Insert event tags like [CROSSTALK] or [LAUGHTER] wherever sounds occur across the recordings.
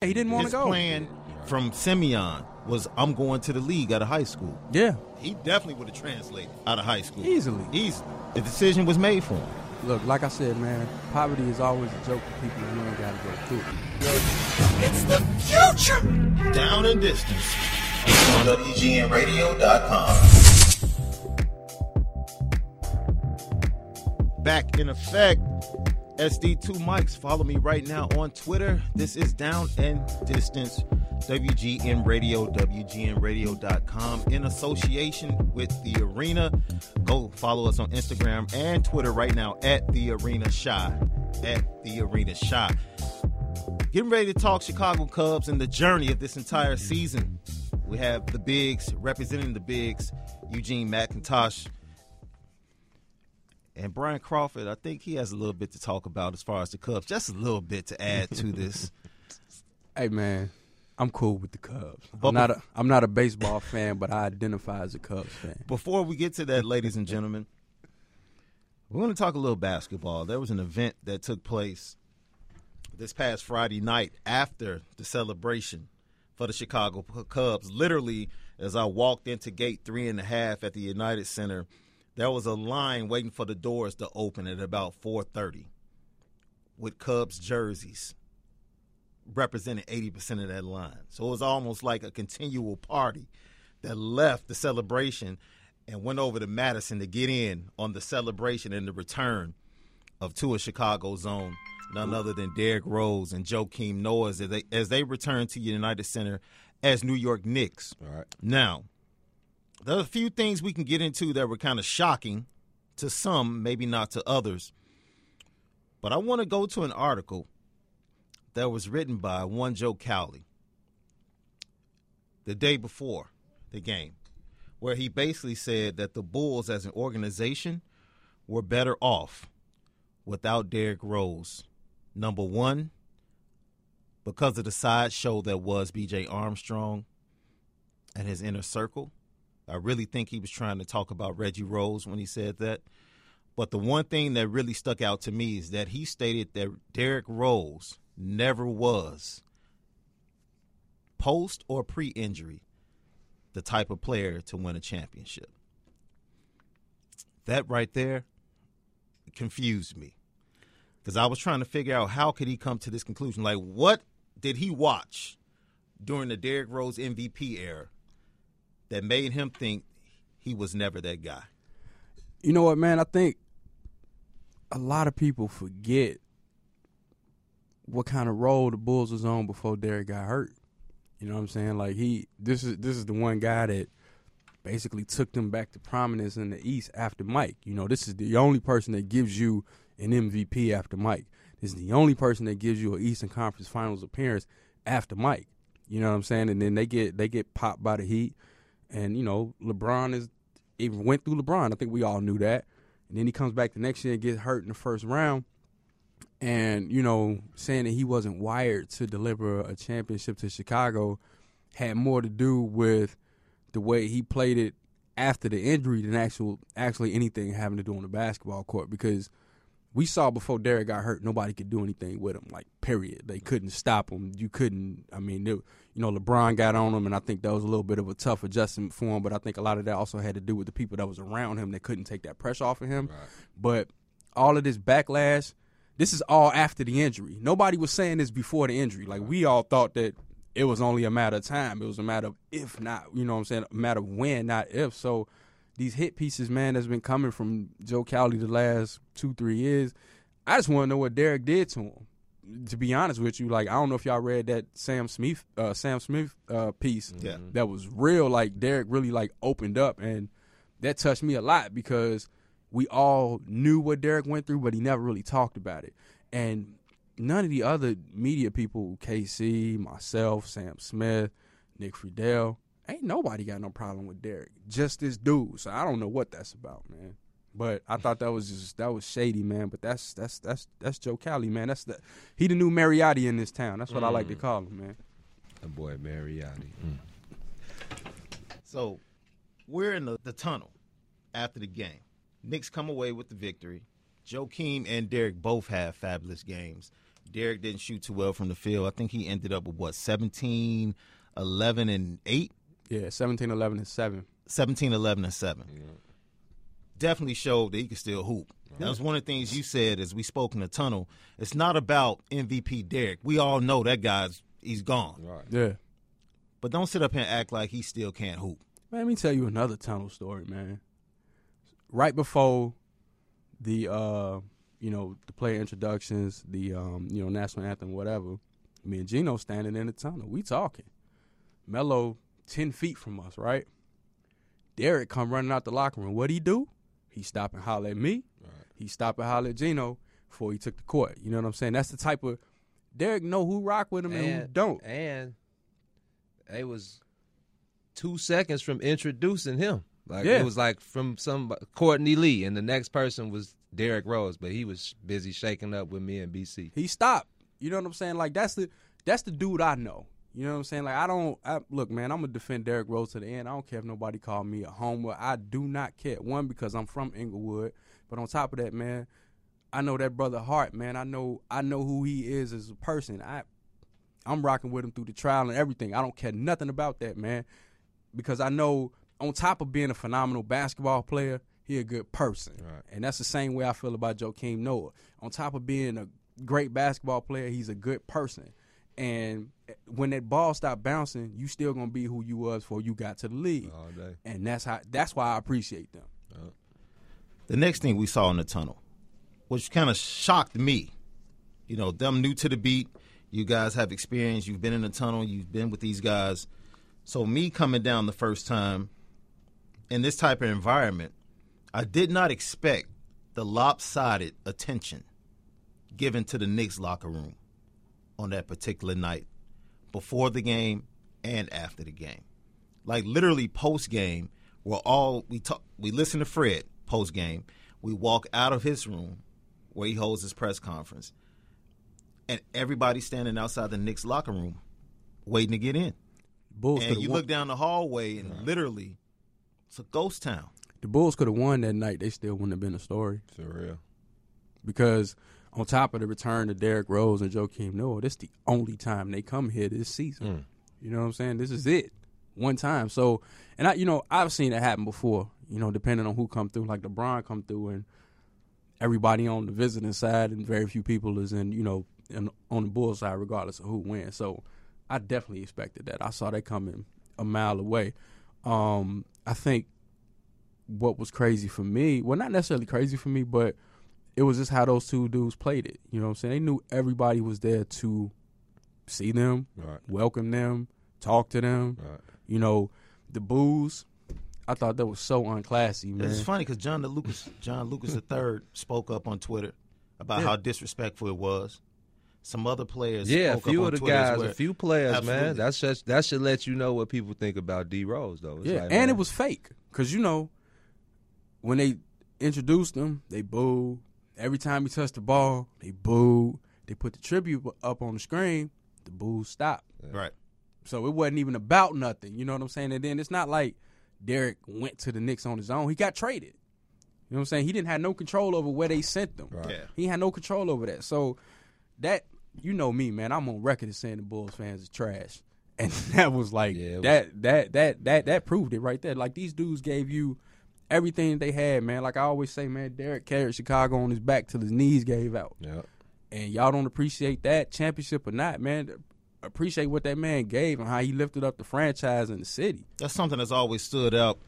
He didn't want His to go. plan from Simeon was, I'm going to the league out of high school. Yeah, He definitely would have translated out of high school. Easily. Easily. The decision was made for him. look, like I said, man, poverty is always a joke for people who ain't got to go through. it. It's the future! Down and distance. on WGNradio.com. Back in effect. SD2 mics. Follow me right now on Twitter. This is Down and Distance. WGN Radio, WGNradio.com in association with The Arena. Go follow us on Instagram and Twitter right now at The Arena Shy. At The Arena Shy. Getting ready to talk Chicago Cubs and the journey of this entire season. We have the Bigs representing the Bigs, Eugene McIntosh and Bryan Crawford. I think he has a little bit to talk about as far as the Cubs, just a little bit to add to this. [LAUGHS] Hey, man, I'm cool with the Cubs. But I'm not a I'm not a baseball fan, but I identify as a Cubs fan. Before we get to that, ladies and gentlemen, we're going to talk a little basketball. There was an event that took place this past Friday night after the celebration for the Chicago Cubs. Literally, as I walked into gate three and a half at the United Center, there was a line waiting for the doors to open at about 4:30 with Cubs jerseys representing 80% of that line. So it was almost like a continual party that left the celebration and went over to Madison to get in on the celebration and the return of two of Chicago's own, none other than Derrick Rose and Joakim Noah as they as they return to United Center as New York Knicks. All right. Now, there are a few things we can get into that were kind of shocking to some, maybe not to others. But I want to go to an article that was written by one Joe Cowley the day before the game, where he basically said that the Bulls as an organization were better off without Derrick Rose. Number one, because of the sideshow that was BJ Armstrong and his inner circle. I really think he was trying to talk about Reggie Rose when he said that. But the one thing that really stuck out to me is that he stated that Derrick Rose never was, post or pre injury, the type of player to win a championship. That right there confused me because I was trying to figure out how could he come to this conclusion. Like, what did he watch during the Derrick Rose MVP era that made him think he was never that guy? You know what, man? I think a lot of people forget what kind of role the Bulls was on before Derrick got hurt. You know what I'm saying? Like he, this is this is the one guy that basically took them back to prominence in the East after Mike. You know, this is the only person that gives you an MVP after Mike. This is the only person that gives you an Eastern Conference Finals appearance after Mike. You know what I'm saying? And then they get they get popped by the Heat, and you know LeBron is even went through LeBron. I think we all knew that. And then he comes back the next year and gets hurt in the first round. And, you know, saying that he wasn't wired to deliver a championship to Chicago had more to do with the way he played it after the injury than actual actually anything having to do on the basketball court because we saw before Derrick got hurt, nobody could do anything with him. Like, period. They couldn't stop him. You couldn't. I mean, they, you know, LeBron got on him, and I think that was a little bit of a tough adjustment for him. But I think a lot of that also had to do with the people that was around him that couldn't take that pressure off of him. But all of this backlash, this is all after the injury. Nobody was saying this before the injury. Like, we all thought that it was only a matter of time. It was a matter of if not. You know what I'm saying? A matter of when, not if. So these hit pieces, man, that's been coming from Joe Cowley the last two, three years. I just want to know what Derrick did to him. To be honest with you, like I don't know if y'all read that Sam Smith, uh, Sam Smith uh, piece. Yeah. that was real. Like Derrick really like opened up, and that touched me a lot because we all knew what Derrick went through, but he never really talked about it. And none of the other media people, KC, myself, Sam Smith, Nick Friedell, ain't nobody got no problem with Derrick. Just this dude. So I don't know what that's about, man. But I thought that was just that was shady, man. But that's that's that's that's Joe Cowley, man. That's the he the new Mariotti in this town. That's what I like to mm. call him, man. That boy Mariotti. Mm. So we're in the, the tunnel after the game. Knicks come away with the victory. Joakim and Derrick both have fabulous games. Derrick didn't shoot too well from the field. I think he ended up with what 17, 11, and eight. Yeah, 17, 11, and seven. 17, 11, and 7. Definitely showed that he could still hoop. That was one of the things you said as we spoke in the tunnel. It's not about MVP Derrick. We all know that guy's he's gone. Right. Yeah. But don't sit up here and act like he still can't hoop. Man, let me tell you another tunnel story, man. Right before the uh, you know, the player introductions, the um, you know, national anthem, whatever, me and Gino standing in the tunnel. We talking. Melo ten feet from us, right? Derrick come running out the locker room. What'd he do? He stop and holler at me. He stop and holler at Gino before he took the court. You know what I'm saying? That's the type of Derrick know who rock with him and, who don't. And they was two seconds from introducing him. Like Yeah. it was like from some Courtney Lee, and the next person was Derrick Rose, but he was busy shaking up with me and BC. he stopped. You know what I'm saying? Like that's the that's the dude I know. You know what I'm saying? Like I don't I, look, man. I'm gonna defend Derrick Rose to the end. I don't care if nobody call me a homer. I do not care. One because I'm from Englewood, but on top of that, man, I know that brother heart, man. I know I know who he is as a person. I I'm rocking with him through the trial and everything. I don't care nothing about that, man, because I know on top of being a phenomenal basketball player, he a good person, Right. and that's the same way I feel about Joakim Noah. On top of being a great basketball player, he's a good person. And when that ball stopped bouncing, you still gonna be who you was before you got to the league, All day. and that's how. That's why I appreciate them. The next thing we saw in the tunnel, which kind of shocked me, you know, them new to the beat. You guys have experience. You've been in the tunnel. You've been with these guys. So me coming down the first time in this type of environment, I did not expect the lopsided attention given to the Knicks locker room on that particular night, before the game and after the game. Like literally post game, we're all we talk we listen to Fred post game. We walk out of his room where he holds his press conference. And everybody's standing outside the Knicks locker room waiting to get in. Bulls And you won. look down the hallway and literally it's a ghost town. the Bulls could have won that night. They still wouldn't have been a story. For real. because on top of the return of Derrick Rose and Joakim Noah, this is the only time they come here this season. You know what I'm saying? This is it, one time. So, and I, you know, I've seen it happen before. You know, depending on who come through, like LeBron come through, and everybody on the visiting side, and very few people is in, you know, in, on the Bulls side, regardless of who wins. So, I definitely expected that. I saw that coming a mile away. Um, I think what was crazy for me, well, not necessarily crazy for me, but it was just how those two dudes played it. You know what I'm saying? They knew everybody was there to see them, Right. welcome them, talk to them. Right. You know, the booze. I thought that was so unclassy, man. It's funny because John the Lucas John Lucas III spoke up on Twitter about Yeah. how disrespectful it was. Some other players, Yeah, a few up of the Twitter guys, well. a few players, Absolutely. man. That's just that should let you know what people think about D Rose, though. It's yeah, like, and man, it was fake because you know when they introduced him, they booed. Every time he touched the ball, they booed. They put the tribute up on the screen. The boos stopped. right. So it wasn't even about nothing. You know what I'm saying? And then it's not like Derrick went to the Knicks on his own. He got traded. You know what I'm saying? He didn't have no control over where they sent them. Right. Yeah. He had no control over that. So that you know me, man. I'm on record as saying the Bulls fans are trash. [LAUGHS] And that was like Yeah, was- that that that that that proved it right there. Like these dudes gave you everything they had, man. Like I always say, man, Derrick carried Chicago on his back till his knees gave out Yeah. and y'all don't appreciate that championship or not, man. Appreciate what that man gave and how he lifted up the franchise in the city. That's something that's always stood out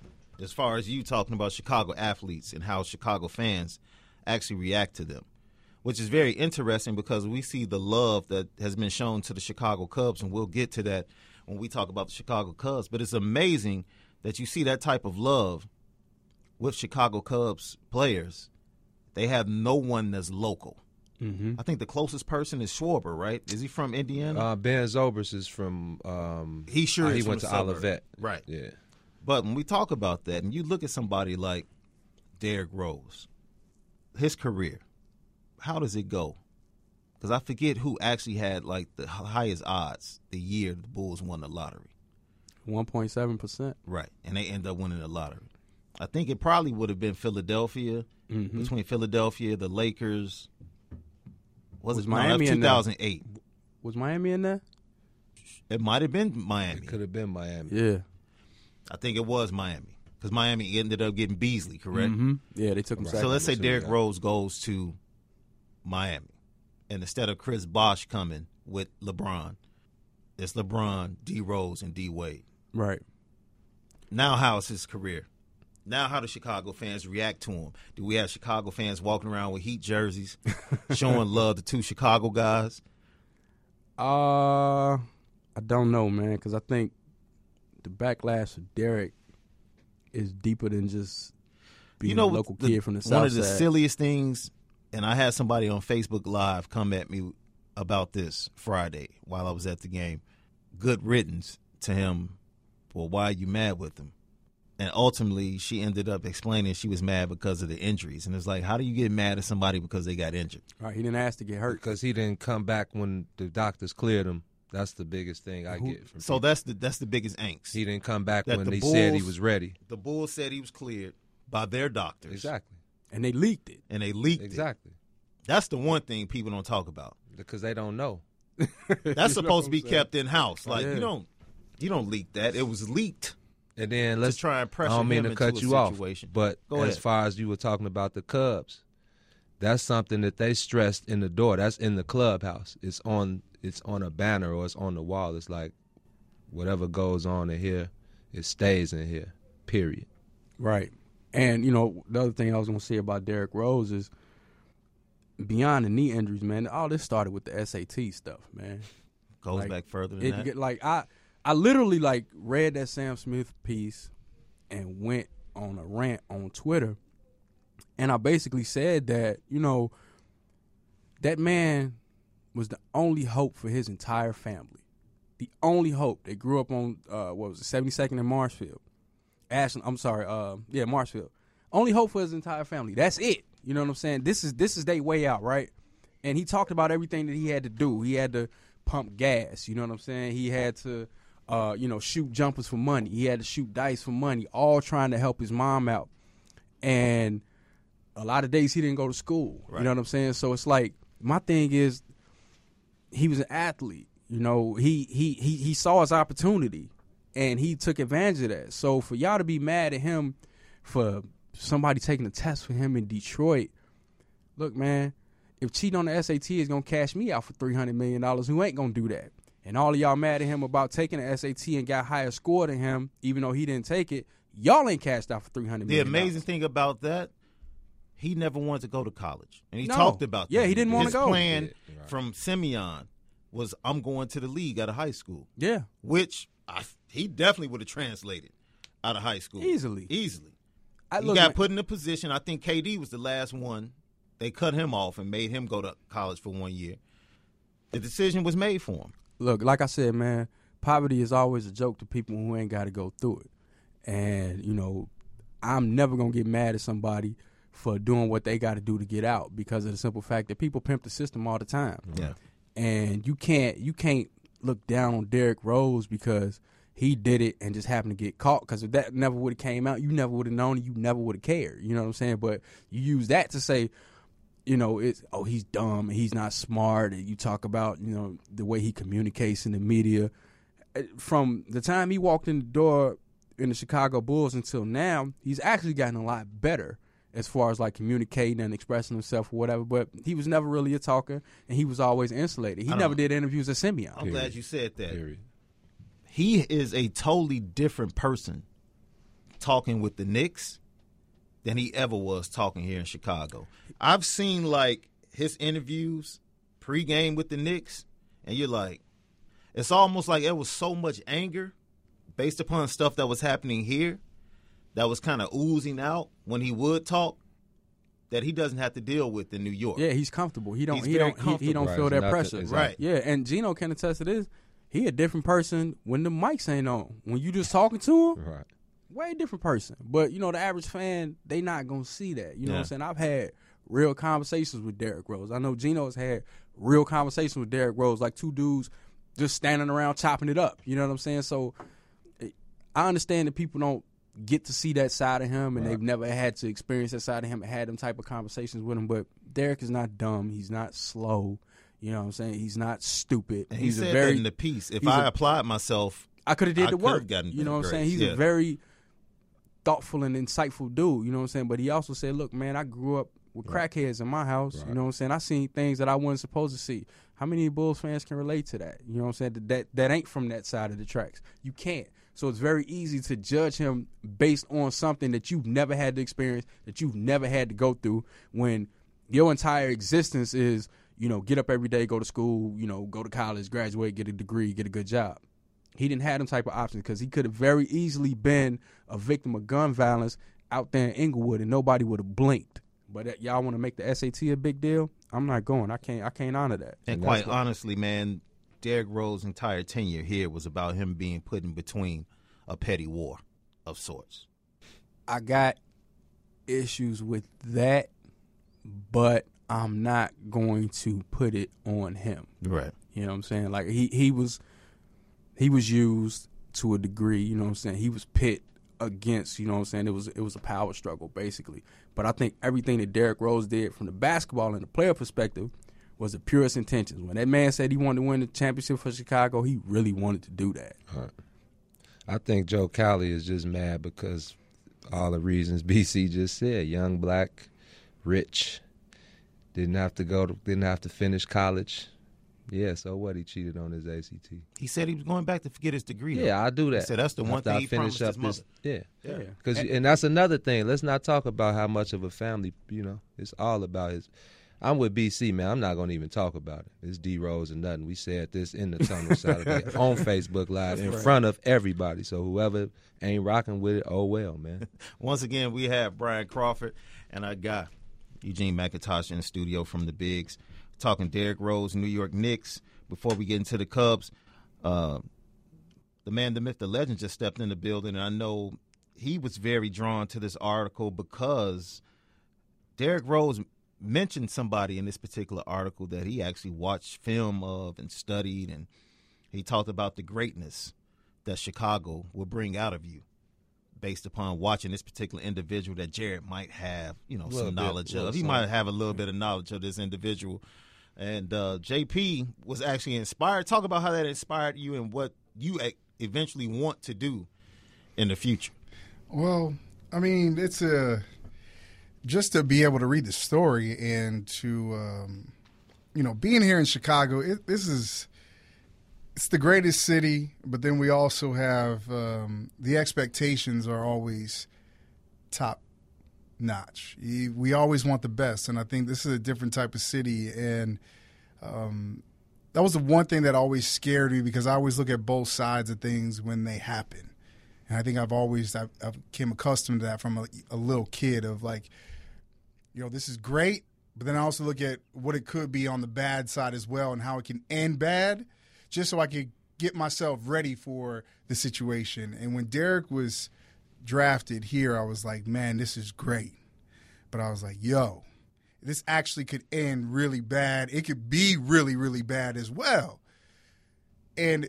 as far as you talking about Chicago athletes and how Chicago fans actually react to them, which is very interesting because we see the love that has been shown to the Chicago Cubs, and we'll get to that when we talk about the Chicago Cubs. But it's amazing that you see that type of love with Chicago Cubs players. They have no one that's local. Mm-hmm. I think the closest person is Schwarber, right? Is he from Indiana? Uh, ben Zobrist is from. Um, He sure uh, is He from went the to suburb. Olivet. Right. Yeah. But when we talk about that, and you look at somebody like Derrick Rose, his career, how does it go? Because I forget who actually had like the highest odds the year the Bulls won the lottery. One point seven percent. Right. And they end up winning the lottery. I think it probably would have been Philadelphia, Mm-hmm. between Philadelphia, the Lakers, Was, Was it Miami in 2008? Was Miami in there? It might have been Miami. It could have been Miami. Yeah. I think it was Miami because Miami ended up getting Beasley, correct? hmm Yeah, they took him. Right. So let's say Derrick yeah. Rose goes to Miami, and instead of Chris Bosh coming with LeBron, it's LeBron, D Rose, and D Wade. right. Now, how's his career? Now, how do Chicago fans react to him? Do we have Chicago fans walking around with Heat jerseys, [LAUGHS] showing love to two Chicago guys? Uh, I don't know, man, because I think the backlash of Derrick is deeper than just being you know, a local the- kid from the South. one of the side. silliest things, and I had somebody on Facebook Live come at me about this Friday while I was at the game. Good riddance to him. Well, why are you mad with him? And ultimately, she ended up explaining she was mad because of the injuries. And it's like, how do you get mad at somebody because they got injured? right, he didn't ask to get hurt. Because he didn't come back when the doctors cleared him. That's the biggest thing I Who- get from So people. that's the that's the biggest angst. He didn't come back that when the they said he was ready. the Bulls said he was cleared by their doctors, Exactly. And they leaked it. and they leaked it. Exactly. That's the one thing people don't talk about. Because they don't know. That's [LAUGHS] supposed to be kept in house. Like Yeah. you don't you don't leak that. It was leaked. And then let's to try and pressure I don't mean him to cut you a off, but Go as ahead. far as you were talking about the Cubs, that's something that they stressed in the door. That's in the clubhouse. It's on it's on a banner or it's on the wall. It's like whatever goes on in here, it stays in here. Period. Right. And, you know, the other thing I was going to say about Derrick Rose is beyond the knee injuries, man, all this started with the SAT stuff, man. Goes Like, back further than It that. like I I literally like read that Sam Smith piece and went on a rant on Twitter and I basically said that, you know, that man was the only hope for his entire family. The only hope. They grew up on uh what was it, 72nd and Marshfield. Ashland, I'm sorry, uh yeah, Marshfield. Only hope for his entire family. That's it. You know what I'm saying? This is this is their way out, right? And he talked about everything that he had to do. He had to pump gas, you know what I'm saying? He had to uh, you know, shoot jumpers for money. He had to shoot dice for money, all trying to help his mom out. And a lot of days he didn't go to school. You know what I'm saying? So it's like my thing is he was an athlete. You know, he he he he saw his opportunity and he took advantage of that. So for y'all to be mad at him for somebody taking a test for him in Detroit, look, man, if cheating on the SAT is gonna cash me out for three hundred million dollars, who ain't gonna do that? And all of y'all mad at him about taking the SAT and got higher score than him, even though he didn't take it. Y'all ain't cashed out for three hundred the amazing thing about that, he never wanted to go to college, and he No. talked about. Yeah, that. he didn't wanna His go. plan Yeah, right. from Simeon was, "I'm going to the league out of high school," yeah, which I, he definitely would have translated out of high school Easily. Easily, I he look, got man- put in a position. I think KD was the last one. They cut him off and made him go to college for one year. The decision was made for him. Look, like I said, man, poverty is always a joke to people who ain't got to go through it. And, you know, I'm never going to get mad at somebody for doing what they got to do to get out because of the simple fact that people pimp the system all the time. Yeah. And you can't you can't look down on Derrick Rose because he did it and just happened to get caught because if that never would have came out, you never would have known it, you never would have cared. You know what I'm saying? But you use that to say, you know, it's oh he's dumb he's not smart and you talk about, you know, the way he communicates in the media. Uh, From the time he walked in the door in the Chicago Bulls until now, he's actually gotten a lot better as far as like communicating and expressing himself or whatever. But he was never really a talker and he was always insulated. He never don't- did interviews at Simeon. I'm glad you said that. Period. he is a totally different person talking with the Knicks than he ever was talking here in Chicago. I've seen like his interviews pregame with the Knicks, and you're like, it's almost like it was so much anger based upon stuff that was happening here that was kind of oozing out when he would talk that he doesn't have to deal with in New York. Yeah, he's comfortable. He don't. He's he don't. He, he don't comfortable. feel Right, that it's nothing- pressure. exactly. Right. Yeah, and Gino can attest to this. He a different person when the mics ain't on. When you just talking to him, Right. Way different person. But you know, the average fan, they not gonna see that. You know what I'm saying? I've had real conversations with Derrick Rose. I know Gino's had real conversations with Derrick Rose, like two dudes just standing around chopping it up. You know what I'm saying? So I understand that people don't get to see that side of him and they've never had to experience that side of him and had them type of conversations with him. But Derrick is not dumb. He's not slow. You know what I'm saying? He's not stupid. And he he's said a very in the piece. If I a- applied myself, I could have did I the work. you know what I'm saying? He's grades, a very thoughtful and insightful dude. You know what I'm saying? But he also said, "Look, man, I grew up with crackheads in my house. You know what I'm saying? I seen things that I wasn't supposed to see. How many Bulls fans can relate to that? You know what I'm saying? That that, that ain't from that side of the tracks. You can't. So it's very easy to judge him based on something that you've never had to experience, that you've never had to go through. When your entire existence is, you know, get up every day, go to school, you know, go to college, graduate, get a degree, get a good job he didn't have them type of options because he could have very easily been a victim of gun violence out there in Englewood and nobody would have blinked. But uh, y'all want to make the SAT a big deal? I'm not going. I can't. I can't honor that. and quite honestly, man, Derrick Rose's entire tenure here was about him being put in between a petty war of sorts. I got issues with that, but I'm not going to put it on him. Right. You know what I'm saying? Like he he was he was used to a degree, you know what I'm saying? He was pit against, you know what I'm saying? It was it was a power struggle basically. But I think everything that Derrick Rose did from the basketball and the player perspective was the purest intentions. When that man said he wanted to win the championship for Chicago, he really wanted to do that. I think Joe Cowley is just mad because all the reasons [LAUGHS] BC just said. Young, black, rich, didn't have to go, to, didn't have to finish college. Yeah, so what? He cheated on his ACT. He said he was going back to get his degree. though. Yeah, I do that. He said that's the one After thing I he promised up his this. Yeah, Yeah. because and that's another thing. Let's not talk about how much of a family. You know, it's all about his. I'm with BC, man. I'm not gonna even talk about it. It's D Rose and nothing. We said this in the tunnel Saturday [LAUGHS] on Facebook Live in front of everybody. So whoever ain't rocking with it, oh well, man. [LAUGHS] Once again, we have Bryan Crawford and our guy Eugene McIntosh in the studio from the Bigs, talking Derrick Rose, New York Knicks. Before we get into the Cubs, uh, the man, the myth, the legend just stepped in the building, and I know he was very drawn to this article because Derrick Rose mentioned somebody in this particular article that he actually watched film of and studied, and he talked about the greatness that Chicago will bring out of you based upon watching this particular individual that Jarret might have, you know, some bit, knowledge of. He something. might have a little bit of knowledge of this individual. And uh, JP was actually inspired. Talk about how that inspired you and what you eventually want to do in the future. Well, I mean, it's a just to be able to read the story and to um, you know being here in Chicago. It, this is it's the greatest city, but then we also have um, the expectations are always top notch. We always want the best, and I think this is a different type of city. And um, that was the one thing that always scared me because I always look at both sides of things when they happen. And I think I've always I've, I've came accustomed to that from a, a little kid of like, you know, this is great, but then I also look at what it could be on the bad side as well and how it can end bad, just so I could get myself ready for the situation. And when Derrick was drafted here, I was like, man, this is great. But I was like, yo, this actually could end really bad. It could be really, really bad as well. And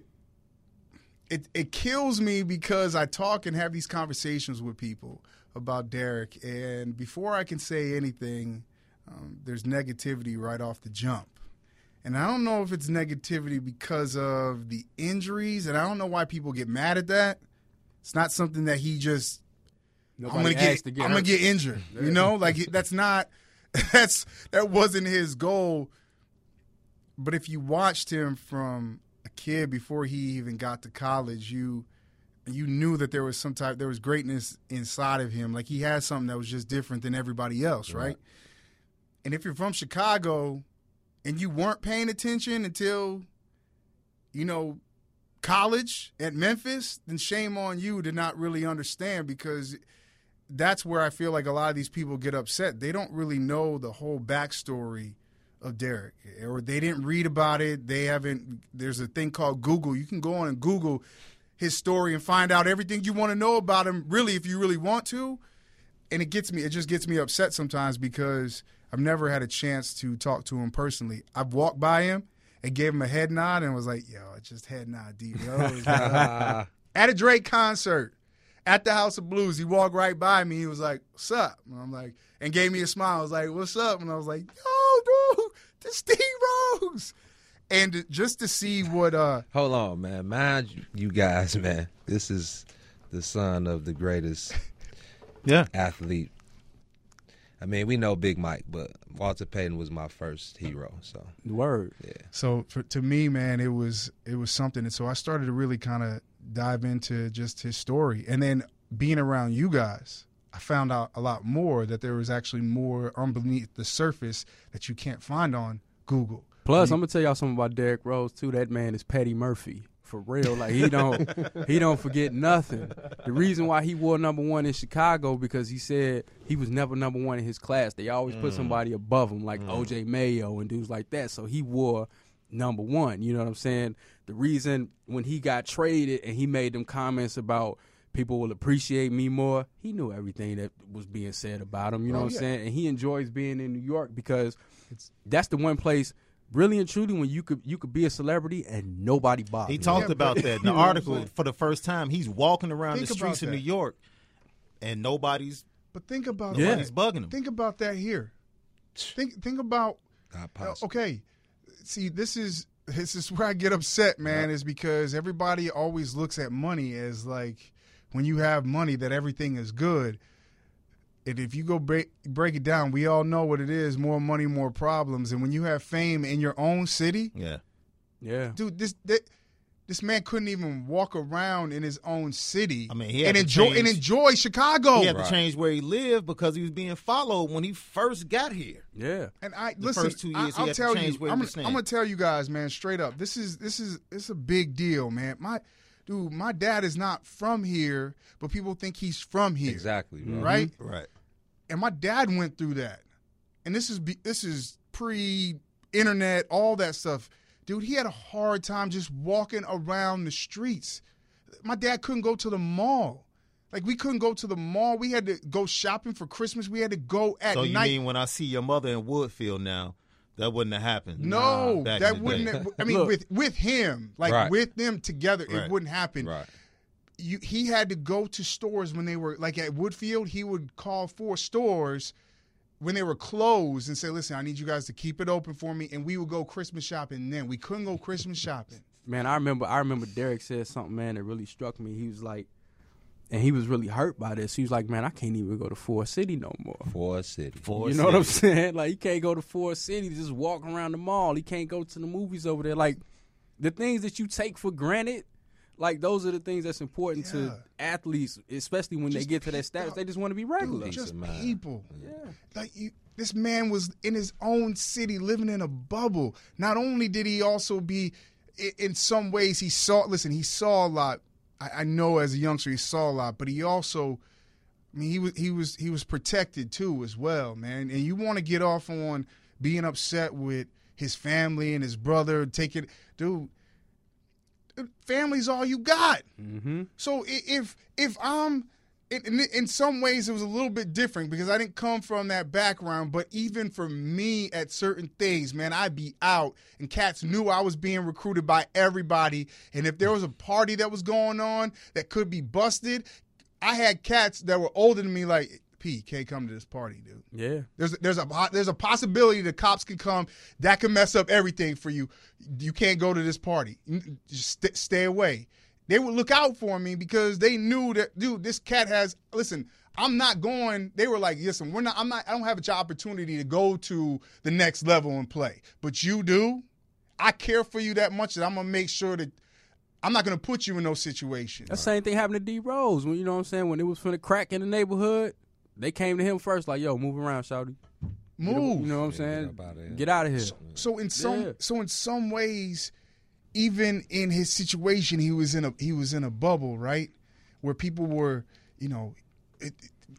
it it kills me because I talk and have these conversations with people about Derrick, and before I can say anything, um, there's negativity right off the jump. And I don't know if it's negativity because of the injuries, and I don't know why people get mad at that. It's not something that he just Nobody I'm gonna get, to get I'm hurt. gonna get injured. You know, like that's not [LAUGHS] that's that wasn't his goal. But if you watched him from a kid before he even got to college, you you knew that there was some type there was greatness inside of him. Like he had something that was just different than everybody else, right? And if you're from Chicago and you weren't paying attention until you know college at Memphis, then shame on you to not really understand because that's where I feel like a lot of these people get upset. They don't really know the whole backstory of Derrick, or they didn't read about it. They haven't. There's a thing called Google. You can go on and Google his story and find out everything you want to know about him. Really, if you really want to. And it gets me. It just gets me upset sometimes because I've never had a chance to talk to him personally. I've walked by him and gave him a head nod and was like, "Yo, it's just head nod, D Rose." [LAUGHS] at a Drake concert at the House of Blues. He walked right by me. He was like, "What's up?" And I'm like, and gave me a smile. I was like, "What's up?" And I was like, "Yo, dude, this D Rose. And just to see what uh Hold on, man. Mind you- you guys, man. This is the son of the greatest [LAUGHS] Yeah. athlete. I mean, we know Big Mike, but Walter Payton was my first hero. So Word. yeah. So for, to me, man, it was it was something, and so I started to really kind of dive into just his story, and then being around you guys, I found out a lot more that there was actually more underneath the surface that you can't find on Google. Plus, I'm gonna tell y'all something about Derrick Rose too. That man is Petty Murphy for real. Like he don't [LAUGHS] he don't forget nothing. The reason why he wore number one in Chicago because he said he was never number one in his class. They always put mm. somebody above him, like mm. O.J. Mayo and dudes like that. So he wore number one. You know what I'm saying? The reason when he got traded and he made them comments about people will appreciate me more, he knew everything that was being said about him. You know Oh, what I'm yeah. saying? And he enjoys being in New York because that's the one place really and truly when you could you could be a celebrity and nobody bothers He talked Yeah, about that in [LAUGHS] the know what I'm article for the first time. He's walking around Think the streets about of New. York, and nobody's But think about Yeah. nobody's bugging him. think about that here. Think think about not Uh. Okay, see, this is [LAUGHS] this is where I get upset, man. Is because everybody always looks at money as like when you have money that everything is good. And if you go break break it down, we all know what it is: more money, more problems. And when you have fame in your own city, Yeah, Yeah. dude, this that, this man couldn't even walk around in his own city. I mean, he had and to enjoy change- and enjoy Chicago. he had Right. to change where he lived because he was being followed when he first got here. Yeah. And I The listen. first two years, he I, will had to tell change you. where he I'm, was gonna- I'm gonna tell you guys, man, straight up. This is this is it's a big deal, man. My dude, my dad is not from here, but people think he's from here, Exactly, bro. right? Mm-hmm. Right. And my dad went through that, and this is this is pre-internet, all that stuff. Dude, he had a hard time just walking around the streets. My dad couldn't go to the mall. Like we couldn't go to the mall. We had to go shopping for Christmas. We had to go at night. So you night. mean when I see your mother in Woodfield now, that wouldn't have happened? No, back that in the wouldn't. day. Have, I mean, Look. with with him, like Right. with them together, Right. it wouldn't happen. Right. You, he had to go to stores when they were like at Woodfield. He would call four stores when they were closed and say, "Listen, I need you guys to keep it open for me," and we would go Christmas shopping. Then we couldn't go Christmas shopping. Man, I remember I remember Derrick said something, man, that really struck me. He was like and he was really hurt by this. He was like, Man, I can't even go to Ford City no more. For city. For you know what I'm saying? Like he can't go to Ford City, just walk around the mall. He can't go to the movies over there. Like the things that you take for granted, like those are the things that's important Yeah. to athletes, especially when they get to that status. out. They just want to be regular. Dude, just of mind. people. Like you, this man was in his own city, living in a bubble. Not only did he also be, in some ways, he saw. Listen, he saw a lot. I, I know as a youngster he saw a lot, but he also, I mean, he was he was he was protected too as well, man. And you want to get off on being upset with his family and his brother, taking, dude. Family's all you got. mm-hmm. So if if I'm in, in, in some ways it was a little bit different because I didn't come from that background, but even for me at certain things, man, I'd be out and cats knew I was being recruited by everybody. And if there was a party that was going on that could be busted, I had cats that were older than me like, P, can't come to this party, dude. Yeah. There's there's a there's a possibility the cops can come that can mess up everything for you. You can't go to this party. Just st- stay away. They would look out for me because they knew that dude, this cat has listen, I'm not going. They were like, listen, we're not I'm not I don't have a an opportunity to go to the next level and play. But you do. I care for you that much that I'm gonna make sure that I'm not gonna put you in those situations. That same thing happened to D Rose when you know what I'm saying when it was from the crack in the neighborhood. They came to him first, like, "Yo, move around, shouty. Move. You know what I'm saying? get up outta here. Get out of here." So in some Yeah. so in some ways, even in his situation, he was in a he was in a bubble, right, where people were, you know, it,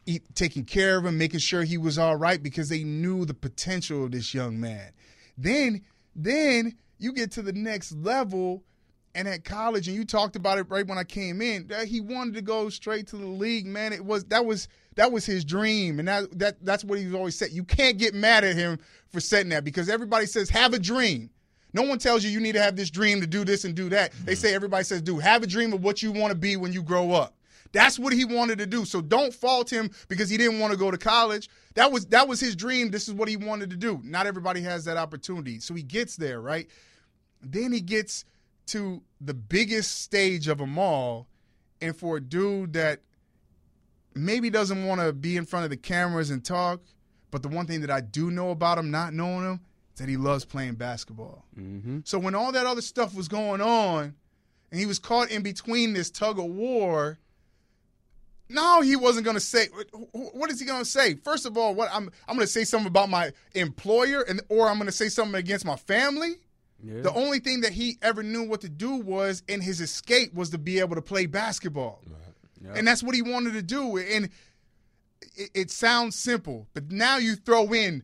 it, taking care of him, making sure he was all right because they knew the potential of this young man. Then then you get to the next level. And at college, and you talked about it right when I came in, that he wanted to go straight to the league. Man, it was that was that was his dream, and that that that's what he's always said. You can't get mad at him for setting that because everybody says have a dream. No one tells you you need to have this dream to do this and do that. They mm-hmm. say everybody says, "Dude, have a dream of what you want to be when you grow up." That's what he wanted to do. So don't fault him because he didn't want to go to college. That was that was his dream. This is what he wanted to do. Not everybody has that opportunity. So he gets there, right? Then he gets to the biggest stage of them all, and for a dude that maybe doesn't want to be in front of the cameras and talk, but the one thing that I do know about him, not knowing him, that he loves playing basketball. Mm-hmm. So when all that other stuff was going on, and he was caught in between this tug of war, no, he wasn't going to say. What is he going to say? First of all, what I'm I'm going to say something about my employer, and or I'm going to say something against my family. Yeah. The only thing that he ever knew what to do was, in his escape, was to be able to play basketball, Yeah. and that's what he wanted to do. And it, it sounds simple, but now you throw in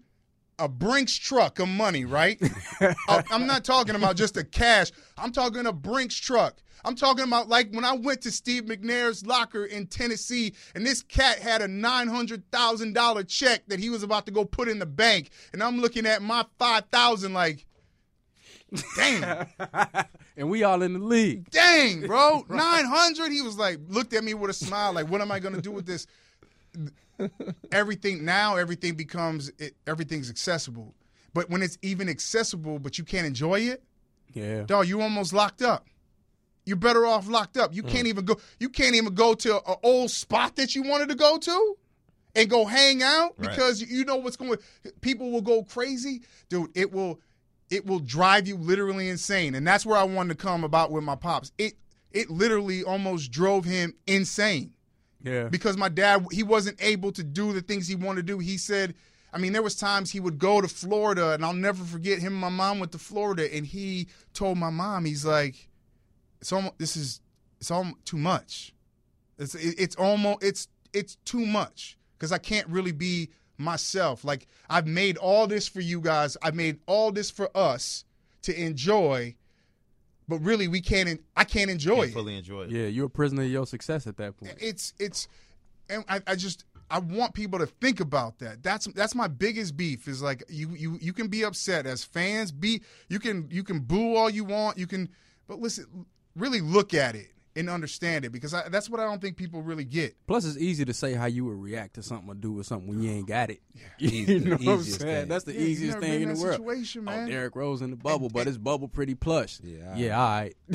a Brinks truck of money, right? I- [LAUGHS] uh, I'm not talking about just the cash. I'm talking a Brinks truck. I'm talking about like when I went to Steve McNair's locker in Tennessee, and this cat had a nine hundred thousand dollar check that he was about to go put in the bank, and I'm looking at my five thousand like, damn, [LAUGHS] and we all in the league. dang, bro, [LAUGHS] nine hundred. He was like, looked at me with a smile, like, what am I gonna do with this? [LAUGHS] everything now, everything becomes it, everything's accessible. But when it's even accessible, but you can't enjoy it, Yeah. dog, you almost locked up. You're better off locked up. You can't mm. even go. You can't even go to an old spot that you wanted to go to, and go hang out Right. because you know what's going. People will go crazy, dude. It will, it will drive you literally insane, and that's where I wanted to come about with my pops. It, it literally almost drove him insane Yeah. because my dad he wasn't able to do the things he wanted to do. He said, I mean, there was times he would go to Florida, and I'll never forget him. and My mom went to Florida, and he told my mom, he's like, "It's almost this is it's almost too much. It's it, it's almost it's it's too much because I can't really be myself. Like I've made all this for you guys. I've made all this for us to enjoy." But really, we can't. I can't enjoy it. Can't it fully enjoy it. Yeah, you're a prisoner of your success at that point. it's it's and I, I just I want people to think about that. That's that's my biggest beef is like you you you can be upset as fans, be you can you can boo all you want, you can but listen really look at it and understand it because I, that's what I don't think people really get. Plus, it's easy to say how you would react to something or do with something when you ain't got it. [LAUGHS] Easy- you know what I'm easiest saying? thing. That's the Yeah, easiest thing in in the world. situation, oh, man. Oh, Derrick Rose in the bubble, And- but his bubble pretty plush. Yeah, yeah, all right. [LAUGHS]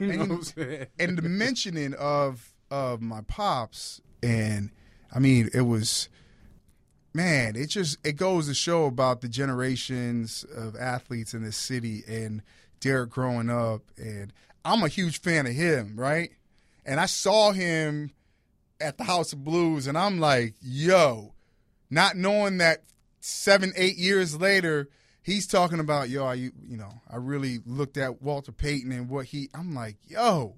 you know And- what I'm [LAUGHS] saying? and the mentioning of of my pops and I mean it was man it just it goes to show about the generations of athletes in this city and Derrick growing up and I'm a huge fan of him right and I saw him at the House of Blues and I'm like yo not knowing that seven eight years later he's talking about yo I you know I really looked at Walter Payton and what he I'm like yo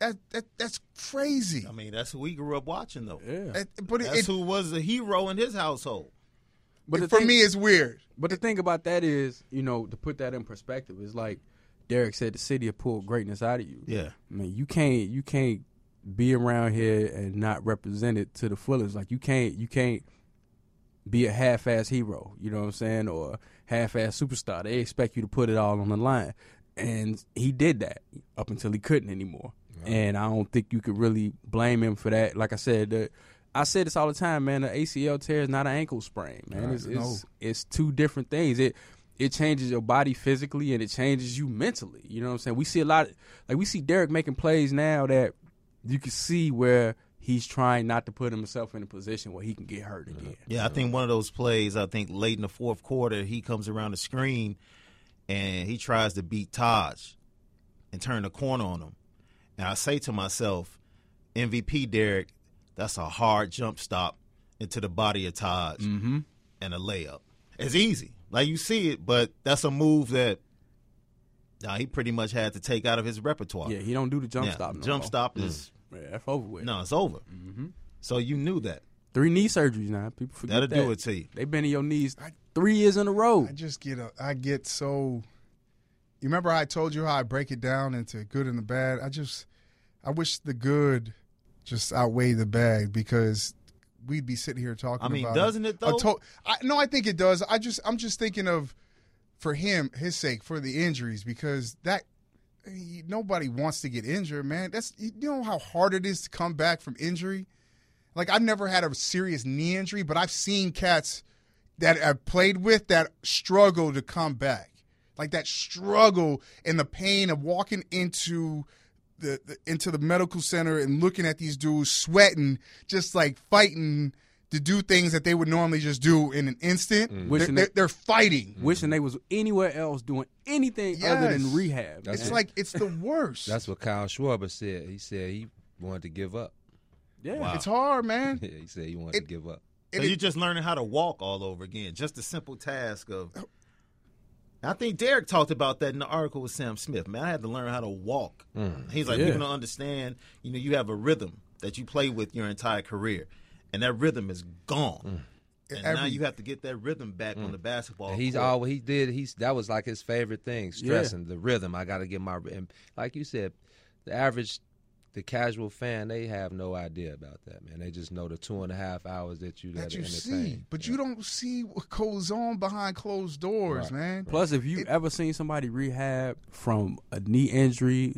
that that that's crazy. I mean, that's who we grew up watching, though. Yeah. It- but it, That's it- who was the hero in his household. But the for thing- me, it's weird. But the thing about that is, you know, to put that in perspective, is like Derrick said, the city will pull greatness out of you. Yeah. I mean, you can't you can't be around here and not represent it to the fullest. Like you can't you can't be a half-ass hero. You know what I'm saying, or half-ass superstar. They expect you to put it all on the line, and he did that up until he couldn't anymore. And I don't think you could really blame him for that. Like I said, the, I say this all the time, man. The ACL tear is not an ankle sprain, man. Right, It's, no. it's it's two different things. It it changes your body physically and it changes you mentally. You know what I'm saying? We see a lot of, like we see Derrick making plays now that you can see where he's trying not to put himself in a position where he can get hurt again. Yeah, I think one of those plays, I think late in the fourth quarter, he comes around the screen and he tries to beat Taj and turn the corner on him. And I say to myself, MVP Derrick, that's a hard jump stop into the body of Taj Mm-hmm. and a layup. It's easy. Like you see it, but that's a move that nah, he pretty much had to take out of his repertoire. Yeah, he don't do the jump Yeah, stop. No jump more. stop is Yeah, that's over with. no, it's over. Mm-hmm. So you knew that. Three knee surgeries now. People forget That'll that. do it to you. They've been in your knees three years in a row. I just get a, I get so. You remember I told you how I break it down into good and the bad? I just, I wish the good just outweigh the bad because we'd be sitting here talking. I mean, about doesn't it, though? to- I, no, I think it does. I just, I'm just thinking of, for him, his sake, for the injuries because that, nobody wants to get injured, man. That's you know how hard it is to come back from injury. Like I've never had a serious knee injury, but I've seen cats that I've played with that struggle to come back. Like that struggle and the pain of walking into the, the into the medical center and looking at these dudes sweating, just like fighting to do things that they would normally just do in an instant. Mm. They're, Wishing they're, they- they're fighting. Mm. Wishing they was anywhere else doing anything other than rehab. That's It's man. like it's the worst. That's what Kyle Schwarber said. He said he wanted to give up. yeah. Wow. it's hard, man. [LAUGHS] Yeah, he said he wanted It- to give up. So And it- you're just learning how to walk all over again. Just the simple task of. Oh. I think Derrick talked about that in the article with Sam Smith. Man, I had to learn how to walk. Mm, he's like, Yeah. people don't understand. You know, you have a rhythm that you play with your entire career, and that rhythm is gone. Mm. And now you have to get that rhythm back on mm. the basketball. And he's court. all he did. He's that was like his favorite thing, stressing the rhythm. I got to get my and like you said, the average, the casual fan, they have no idea about that, man. They just know the two and a half hours that you that got you to see, but Yeah. you don't see what goes on behind closed doors, Right. man. Plus, if you ever seen somebody rehab from a knee injury,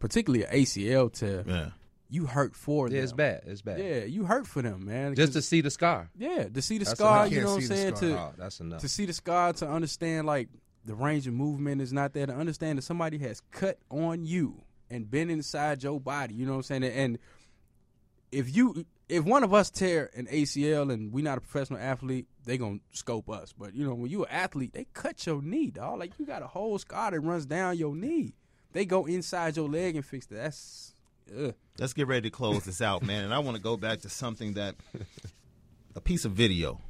particularly an ACL tear, Yeah. you hurt for Yeah, them. it's bad. It's bad. Yeah, you hurt for them, man. Just to see the scar. yeah, to see the That's scar, enough. you know what I'm saying? To Oh, that's enough. to see the scar, to understand like the range of movement is not there, to understand that somebody has cut on you and been inside your body. You know what I'm saying? And if you if one of us tear an ACL and we not a professional athlete, they gonna scope us. But you know, when you an athlete, they cut your knee, dog. Like you got a whole scar that runs down your knee. They go inside your leg and fix that. That's ugh. Let's get ready to close this out, man. And I want to go back to something that a piece of video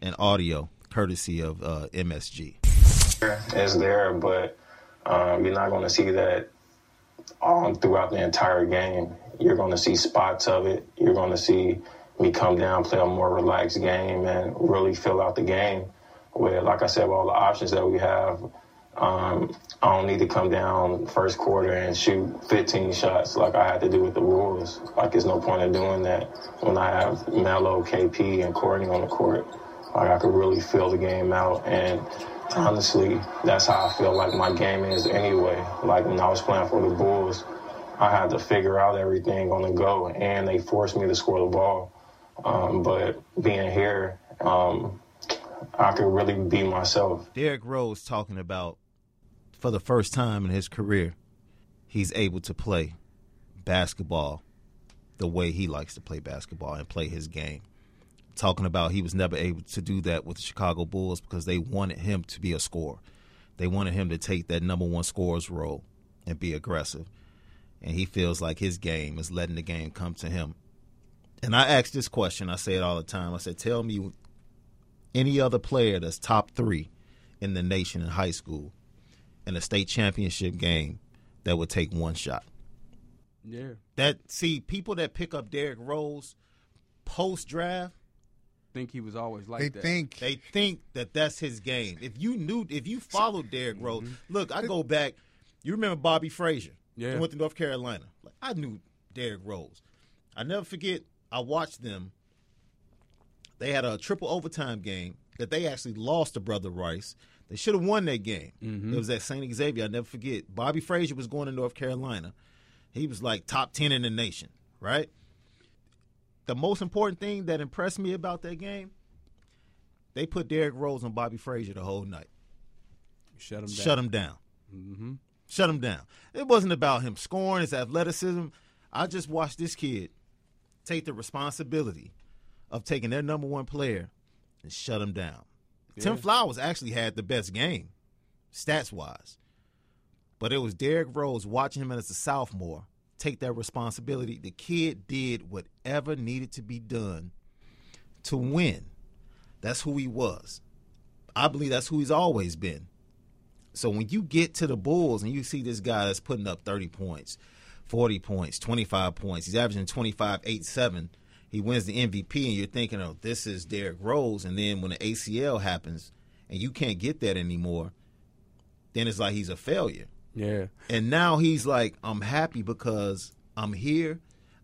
and audio, courtesy of uh, MSG. is there, but um, you're not going to see that all throughout the entire game. You're going to see spots of it. You're going to see me come down, play a more relaxed game, and really fill out the game with, like I said, with all the options that we have. Um, I don't need to come down first quarter and shoot 15 shots like I had to do with the Wolves. Like, there's no point in doing that when I have Melo, KP, and Courtney on the court. Like, I could really fill the game out. And honestly, that's how I feel like my game is anyway. Like, when I was playing for the Bulls, I had to figure out everything on the go, and they forced me to score the ball. Um, but being here, um, I could really be myself. Derrick Rose talking about for the first time in his career, he's able to play basketball the way he likes to play basketball and play his game. Talking about he was never able to do that with the Chicago Bulls because they wanted him to be a scorer. They wanted him to take that number one scorer's role and be aggressive. And he feels like his game is letting the game come to him. And I ask this question, I say it all the time. I said, Tell me any other player that's top three in the nation in high school in a state championship game that would take one shot. yeah. That see people that pick up Derrick Rose post draft, Think he was always like they that. think they think that that's his game. If you knew, if you followed Derrick Rose, mm-hmm. look, I go back. You remember Bobby Frazier? Yeah. went to North Carolina. Like, I knew Derrick Rose. I never forget. I watched them. They had a triple overtime game that they actually lost to Brother Rice. They should have won that game. Mm-hmm. It was at St. Xavier. I never forget. Bobby Frazier was going to North Carolina. He was like top ten in the nation, right? The most important thing that impressed me about that game, they put Derrick Rose on Bobby Frazier the whole night. Shut him down. Shut him down. Mm-hmm. Shut him down. It wasn't about him scoring, his athleticism. I just watched this kid take the responsibility of taking their number one player and shut him down. Tim Flowers actually had the best game, stats wise. But it was Derrick Rose watching him as a sophomore take that responsibility. The kid did whatever needed to be done to win. That's who he was. I believe that's who he's always been. So when you get to the Bulls and you see this guy that's putting up 30 points, 40 points, 25 points, he's averaging 25, 8, 7. He wins the MVP, and you're thinking, oh, this is Derrick Rose. And then when the ACL happens and you can't get that anymore, then it's like he's a failure. Yeah. And now he's like, I'm happy because I'm here.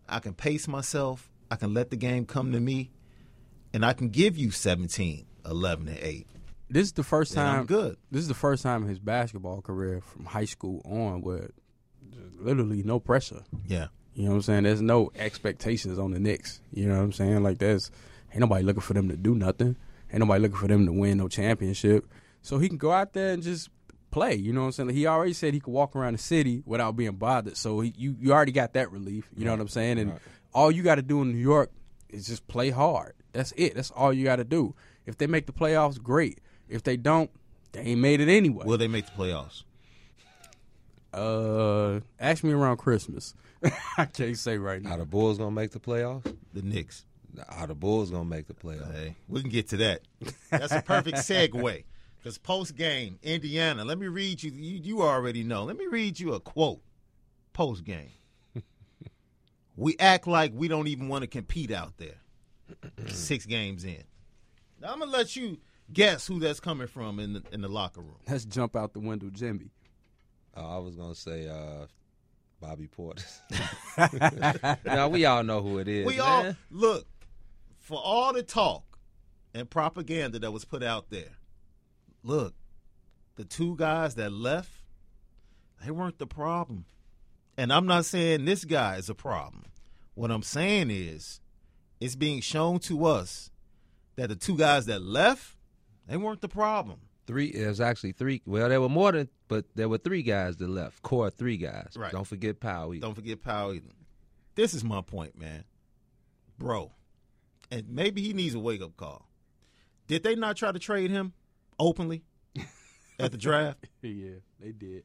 I can pace myself. I can let the game come to me. And I can give you 17, 11, and 8. This is the first time. good. This is the first time in his basketball career from high school on where literally no pressure. Yeah. You know what I'm saying? There's no expectations on the Knicks. You know what I'm saying? Like there's ain't nobody looking for them to do nothing. Ain't nobody looking for them to win no championship. So he can go out there and just play. You know what I'm saying? He already said he could walk around the city without being bothered. So he, you you already got that relief. You know what I'm saying? And all you got to do in New York is just play hard. That's it. That's all you got to do. If they make the playoffs, great. If they don't, they ain't made it anyway. Will they make the playoffs? uh, ask me around Christmas. [LAUGHS] I can't say right now. Are the Bulls gonna make the playoffs? The Knicks. Are the Bulls gonna make the playoffs? Hey, we can get to that. That's a perfect [LAUGHS] segue. Because post game, Indiana. Let me read you, you. You already know. Let me read you a quote. Post game. [LAUGHS] we act like we don't even want to compete out there. Six games in. Now I'm gonna let you guess who that's coming from in the in the locker room. Let's jump out the window, Jimmy. Oh, I was gonna say uh, Bobby Portis. [LAUGHS] [LAUGHS] now we all know who it is. we man. all look for all the talk and propaganda that was put out there. Look, the two guys that left, they weren't the problem. And I'm not saying this guy is a problem. What I'm saying is, it's being shown to us that the two guys that left, they weren't the problem. three. There's actually three. Well, there were more than, but there were three guys that left. Core three guys. Right. Don't forget Powell. either. Don't forget Powell either. This is my point, man. Bro, and maybe he needs a wake up call. Did they not try to trade him openly at the draft? [LAUGHS] yeah, they did.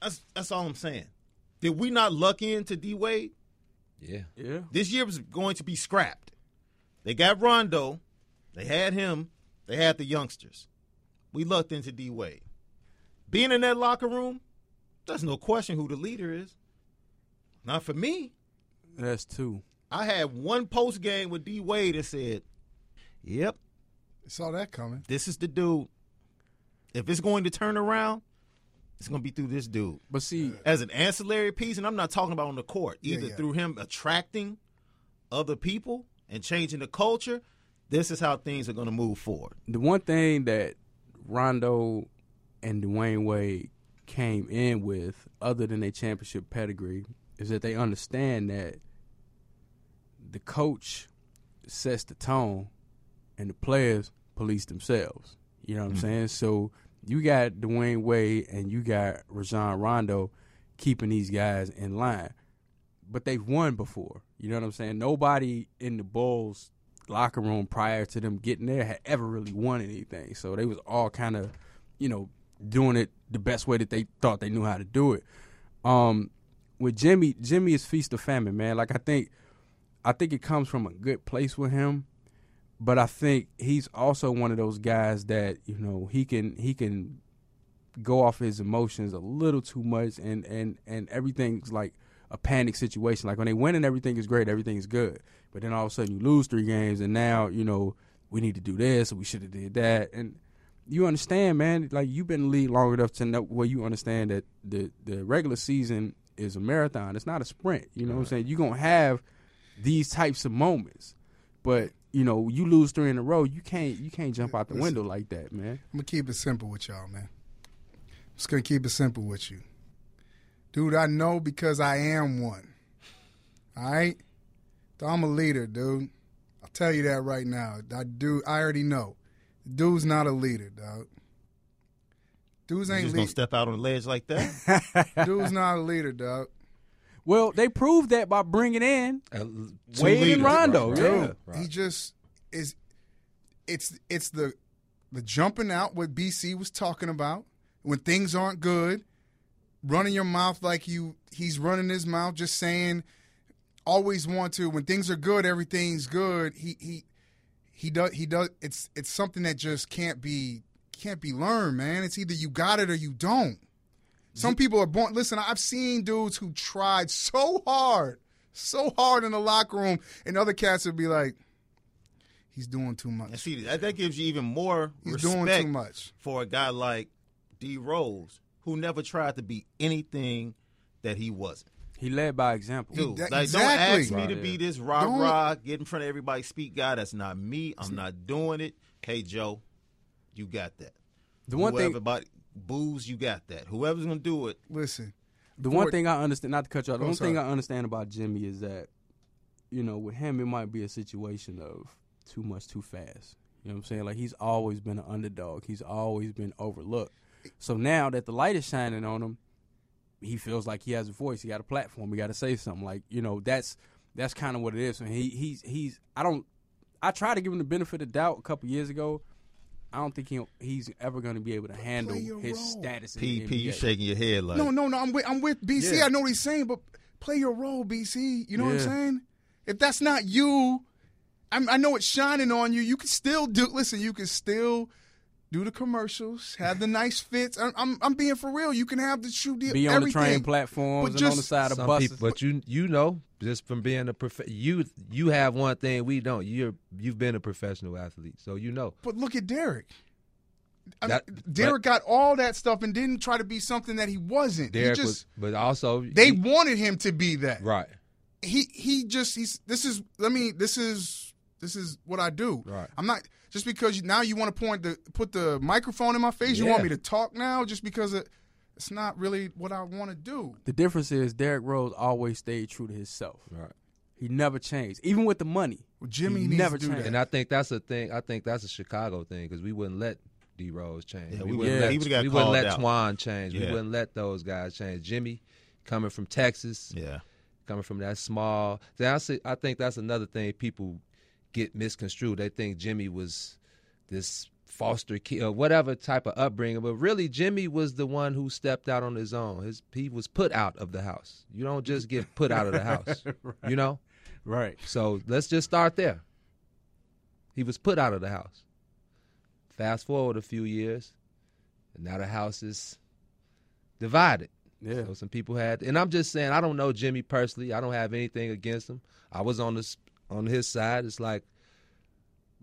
That's that's all I'm saying. Did we not luck into D Wade? Yeah. Yeah. This year was going to be scrapped. They got Rondo, they had him, they had the youngsters. We lucked into D Wade. Being in that locker room, there's no question who the leader is. Not for me. That's two. I had one post game with D Wade that said, "Yep, Saw that coming. this is the dude. If it's going to turn around, it's going to be through this dude." But see, As an ancillary piece, and I'm not talking about on the court, Yeah, either yeah. through him attracting other people and changing the culture. This is how things are going to move forward. the one thing that Rondo and Dwyane Wade came in with, other than their championship pedigree, is that they understand that the coach sets the tone and the players police themselves. You know what I'm saying? So you got Dwyane Wade and you got Rajon Rondo keeping these guys in line. But they've won before. You know what I'm saying? Nobody in the Bulls locker room prior to them getting there had ever really won anything. So they was all kind of, you know, doing it the best way that they thought they knew how to do it. Um, with Jimmy, Jimmy is feast or famine, man. Like I think, I think it comes from a good place with him, but I think he's also one of those guys that you know he can he can go off his emotions a little too much, and and and everything's like a panic situation. Like when they win and everything is great, everything is good, but then all of a sudden you lose three games, and now you know we need to do this, or we should have did that, and you understand, man. Like you've been in the league long enough to know where you understand that the the regular season is a marathon. It's not a sprint. You know what I'm saying? You're gonna have these types of moments, but you know you lose three in a row. You can't you can't jump out the Listen. window like that, man. I'm gonna keep it simple with y'all, man. Just gonna keep it simple with you, dude. I know because I am one. All right, I'm a leader, dude. I'll tell you that right now. I do. I already know. Dude's not a leader, dog. Dude's You ain't just gonna lead. step out on the ledge like that? [LAUGHS] [LAUGHS] Dude's not a leader, dog. Well, they proved that by bringing in Uh, Two Wade and Rondo. right, yeah. Right. he just is. It's it's the the jumping out what BC was talking about when things aren't good, running your mouth like you he's running his mouth, just saying. Always want to when things are good, everything's good. He he he does he does. It's it's something that just can't be can't be learned, man. It's either you got it or you don't. Some people are born. Listen, I've seen dudes who tried so hard, so hard in the locker room, and other cats would be like, "He's doing too and much. see, that, that gives you even more He's respect doing too much." for a guy like D Rose, who never tried to be anything that he wasn't. He led by example. Dude, that- like, exactly. don't ask me to be this rah Don't- rah, get in front of everybody, speak guy. That's not me. I'm not doing it. Hey, Joe, you got that. The one thing, Whoever boos, you got that. Whoever's gonna do it, Listen, the one thing I understand, not to cut you off, the Oh, one thing sorry. I understand about Jimmy is that, you know, with him, it might be a situation of too much too fast. You know what I'm saying? Like he's always been an underdog. He's always been overlooked. So now that the light is shining on him, he feels like he has a voice. He got a platform. He got to say something. Like you know, that's that's kind of what it is. And he he's he's. I don't. I tried to give him the benefit of doubt a couple years ago. I don't think he he's ever going to be able to handle his role. status. in PP, you NBA. shaking your head like no, no, no. I'm with I'm with BC. Yeah. I know what he's saying, but play your role, BC. You know what I'm saying? If that's not you, I'm, I know it's shining on you. You can still do. Listen, you can still do the commercials, have the nice fits. I'm I'm, I'm being for real. You can have the shoe deal. be on everything. the train platforms But and on the side of buses. people, but you you know just from being a prof- you you have one thing we don't. You're you've been a professional athlete, so you know. But look at Derrick. I That- mean, Derrick got all that stuff and didn't try to be something that he wasn't. Derrick he was, just but also they he- wanted him to be that. right, he he just he's this is let me this is this is what I do. Right. I'm not just because you, now you want to point the put the microphone in my face. You want me to talk now just because it, it's not really what I want to do. the difference is Derrick Rose always stayed true to himself. right. He never changed, even with the money. Well, Jimmy He needs never to do changed. that. And I think that's a thing. I think that's a Chicago thing because we wouldn't let D Rose change. Yeah, we we wouldn't wouldn't- let he we wouldn't let out. Twan change. We wouldn't let those guys change. Jimmy coming from Texas, yeah. coming from that small. See, I, see, I think that's another thing people get misconstrued. They think Jimmy was this foster kid or uh, whatever type of upbringing, but really Jimmy was the one who stepped out on his own. His he was put out of the house. You don't just get put out of the house. [LAUGHS] You know. Right. So let's just start there. He was put out of the house. Fast forward a few years, and now the house is divided. Yeah. So some people had, and I'm just saying, I don't know Jimmy personally. I don't have anything against him. I was on this on his side. It's like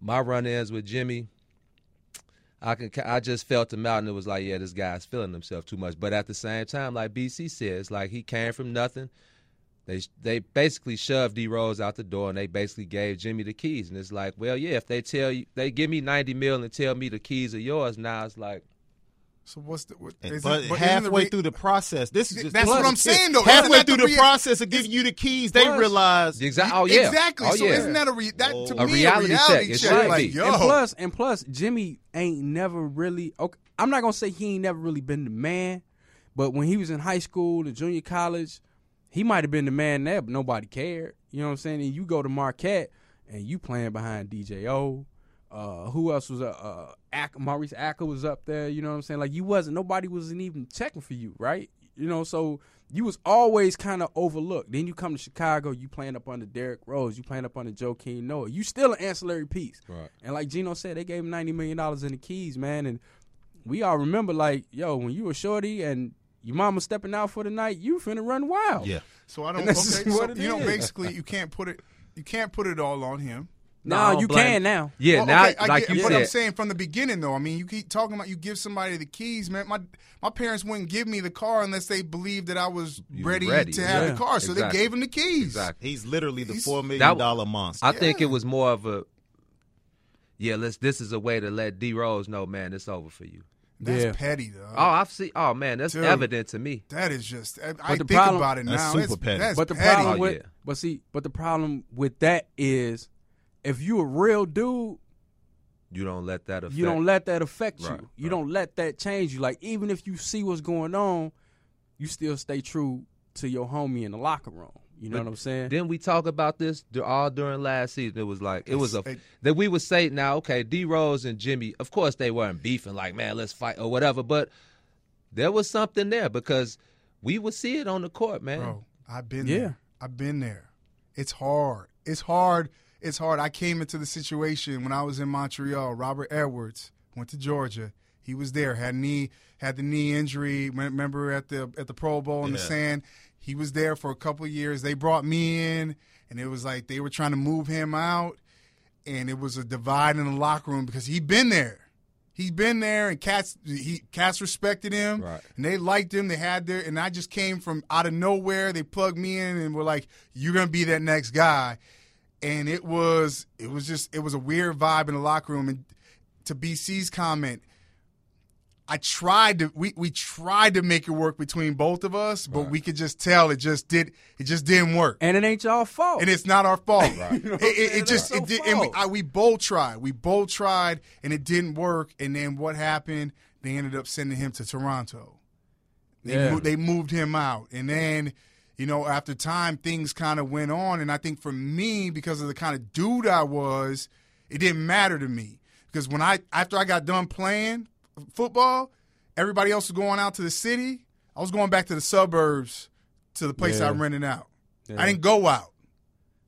my run-ins with Jimmy. I can, I just felt him out, and it was like, yeah, this guy's feeling himself too much. But at the same time, like BC says, like he came from nothing. They they basically shoved D Rose out the door, and they basically gave Jimmy the keys. And it's like, well, yeah, if they tell you, they give me ninety mil and tell me the keys are yours. Now it's like, So what's the? What, And- is but it- isn't the halfway re- through the process, this is just That's what I'm saying, though. Halfway through the the, rea- process of giving you the keys, they Plus- realize exactly. Oh yeah, exactly. Oh, so isn't that a re- that to A me reality a check. reality It check? should Like yo, And plus, and plus, Jimmy ain't never really. Okay, I'm not gonna say he ain't never really been the man, but when he was in high school and junior college, he might have been the man there, but nobody cared. You know what I'm saying? And you go to Marquette and you playing behind DJO. Uh, who else was uh, uh Ack, Maurice Acker was up there. You know what I'm saying? Like you wasn't. Nobody wasn't even checking for you, right? You know, so you was always kind of overlooked. Then you come to Chicago, you playing up under Derrick Rose, you playing up under Joakim Noah. You still an ancillary piece. Right. And like Gino said, they gave him ninety million dollars in the keys, man. And we all remember, like, yo, when you were shorty and your mama stepping out for the night, you finna run wild. yeah. So I don't. And Okay, this is so it you know, is. basically, you can't put it. You can't put it all on him. No, I you blame- can now. Yeah, Well, now okay, I like get, you but said, I'm saying from the beginning, though. I mean, you keep talking about you give somebody the keys, man. My my parents wouldn't give me the car unless they believed that I was ready, ready, to have yeah. the car. So Exactly. they gave him the keys. exactly. He's literally the He's- four million That- dollar monster. I think it was more of a yeah. Let's. This is a way to let D Rose know, man, it's over for you. That's Yeah. petty, though. Oh, I've seen. Oh man, that's Dude. evident to me. That is just. I, I the think problem- about it now. That's super it's, petty. That's But the petty. problem Oh, with yeah. but see, but the problem with that is if you a real dude, You don't let that affect. you You don't let that affect you. Right, you right. don't let that change you. Like even if you see what's going on, you still stay true to your homie in the locker room. You know But what I'm saying? Didn't we talk about this all during last season? It was like it was a that we would say now, okay, D Rose and Jimmy. Of course, they weren't beefing like, man, let's fight or whatever. But there was something there because we would see it on the court, man. Bro, I've been Yeah. there. I've been there. It's hard. It's hard. It's hard. I came into the situation when I was in Montreal. Robert Edwards went to Georgia. He was there. Had knee had the knee injury. Remember at the at the Pro Bowl in the sand. He was there for a couple of years. They brought me in, and it was like they were trying to move him out, and it was a divide in the locker room because he'd been there. He'd been there, and cats he cats respected him, Right. and they liked him. They had their, and I just came from out of nowhere. They plugged me in and were like, "You're gonna be that next guy," and it was it was just it was a weird vibe in the locker room. And to BC's comment, I tried to we, we tried to make it work between both of us, but we could just tell it just did it just didn't work. And it ain't y'all fault. And it's not our fault. [LAUGHS] Right. [LAUGHS] You know It, it, it just That's it did, and we. I, we both tried. We both tried, and it didn't work. And then what happened? They ended up sending him to Toronto. They Yeah. mo- they moved him out, and then you know after time things kind of went on. And I think for me, because of the kind of dude I was, it didn't matter to me because when I after I got done playing football, everybody else was going out to the city. I was going back to the suburbs to the place Yeah. I rented out. Yeah. I didn't go out.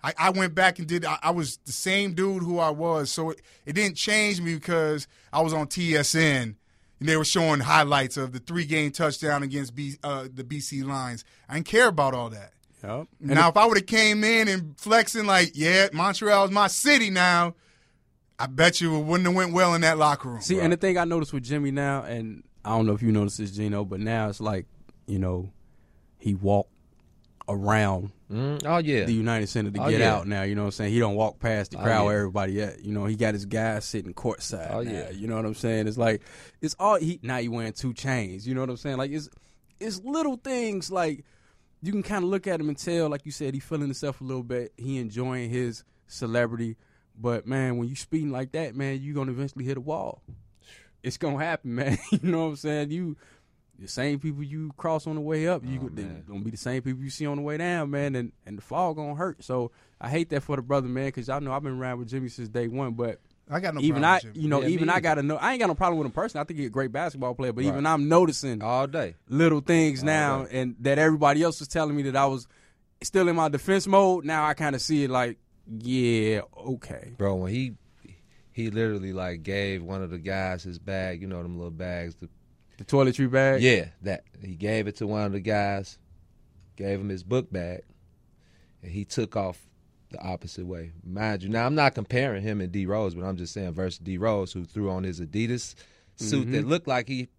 I, I went back and did. I, I was the same dude who I was, so it, it didn't change me because I was on TSN and they were showing highlights of the three game touchdown against B, uh, the BC Lions. I didn't care about all that. Yup. And now, if I would have came in and flexing like, yeah, Montreal is my city now, I bet you it wouldn't have went well in that locker room. See, and the thing I noticed with Jimmy now, and I don't know if you noticed this, Gino, but now it's like, you know, he walked around Mm, oh yeah. the United Center to Oh, get yeah. out now. You know what I'm saying? He don't walk past the Oh, crowd yeah. where everybody at. You know, he got his guys sitting courtside. Oh, now, yeah. You know what I'm saying? It's like it's all he now he wearing two chains. You know what I'm saying? Like it's it's little things like you can kind of look at him and tell, like you said, he feeling himself a little bit. He enjoying his celebrity. But man, when you speeding like that, man, you gonna eventually hit a wall. It's gonna happen, [LAUGHS] man. you know what I'm saying? You the same people you cross on the way up, you Oh, gonna be the same people you see on the way down, man. And and the fall gonna hurt. So I hate that for the brother, man, because y'all know I've been around with Jimmy since day one. But I got no even problem I, with Jimmy. you know, Yeah, even I gotta know. I ain't got no problem with him personally. I think he's a great basketball player. But Right. even I'm noticing all day. little things now, right. and that everybody else was telling me that I was still in my defense mode. Now I kind of see it like, yeah, okay, bro. When he he literally like gave one of the guys his bag, you know them little bags. The, the toiletry bag. yeah, that he gave it to one of the guys, gave him his book bag, and he took off the opposite way. Mind you, now I'm not comparing him and D Rose, but I'm just saying versus D Rose, who threw on his Adidas suit that looked like he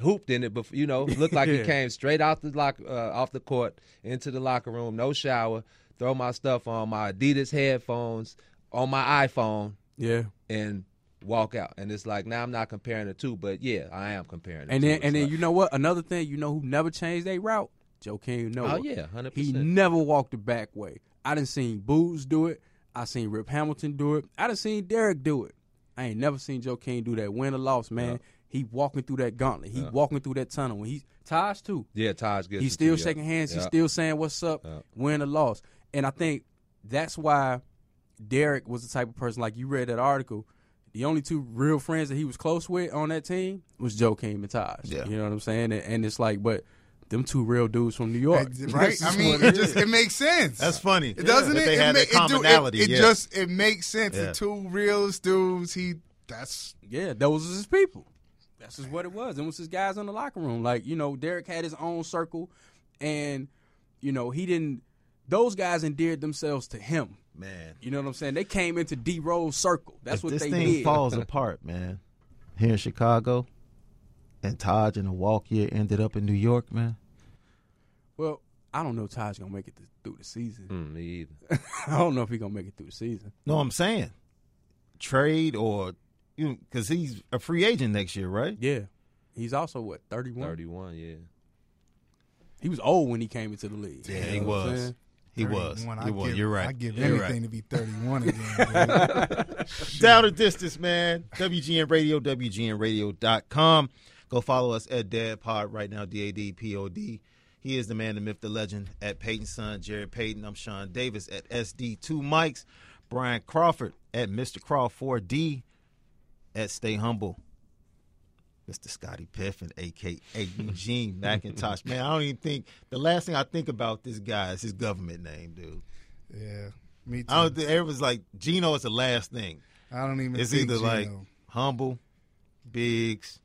hooped in it, but you know, looked like he [LAUGHS] came straight out the lock uh, off the court into the locker room, no shower, throw my stuff on my Adidas headphones on my iPhone yeah. and walk out. And it's like now I'm not comparing the two, but yeah, I am comparing. The And two. then It's and then you know what? Another thing, you know who never changed their route? Joakim Noah. oh yeah, hundred percent. He never walked the back way. I didn't seen Boots do it. I seen Rip Hamilton do it. I done seen Derrick do it. I ain't never seen Joe King do that. Win or loss, man. He walking through that gauntlet. He walking through that tunnel. When he Taj too. Yeah, Taj gets. He's still shaking hands. He's still saying what's up, Yeah. win or loss. And I think that's why Derrick was the type of person like you read that article. The only two real friends that he was close with on that team was Joakim and Taj. Yeah. You know what I'm saying? And, and it's like, but them two real dudes from New York, right? [LAUGHS] I mean, what it just it makes sense. That's funny. It doesn't That it? They it had ma- that it do- it- commonality. It, yeah. just it makes sense. Yeah. The two realest dudes. He that's Yeah, those was his people. That's just what it was. It was his guys in the locker room. Like, you know, Derrick had his own circle and, you know, he didn't those guys endeared themselves to him. Man. You know what I'm saying? They came into D Rose circle. That's if what this they thing did. falls apart, man, here in Chicago, and Taj and the walk year ended up in New York, man. Well, I don't know if Taj gonna make it th- through the season. Mm, me either. [LAUGHS] I don't know if he gonna make it through the season. No, I'm saying trade or you know, because he's a free agent next year, right? Yeah. He's also what, 31? Thirty-one. Yeah. He was old when he came into the league. Yeah, You he know what I'm was. Saying? He was. 31. He I was. give, You're right. I give You're anything right. to be 31 again. [LAUGHS] [LAUGHS] Down the distance, man. WGN Radio, WGNRadio.com. Go follow us at Dad Pod right now, D A D P O D. He is the man, the myth, the legend at Peyton's son, Jarret Payton. I'm Shaun Davis at SD2 Mics. Bryan Crawford at Mr. Crawford D at Stay Humble. Mr. Scottie Pippen, aka Eugene McIntosh. Man, I don't even think the last thing I think about this guy is his government name, dude. yeah, me too. I don't think everyone's like Gino is the last thing. I don't even. Think it's think either like humble, Biggs.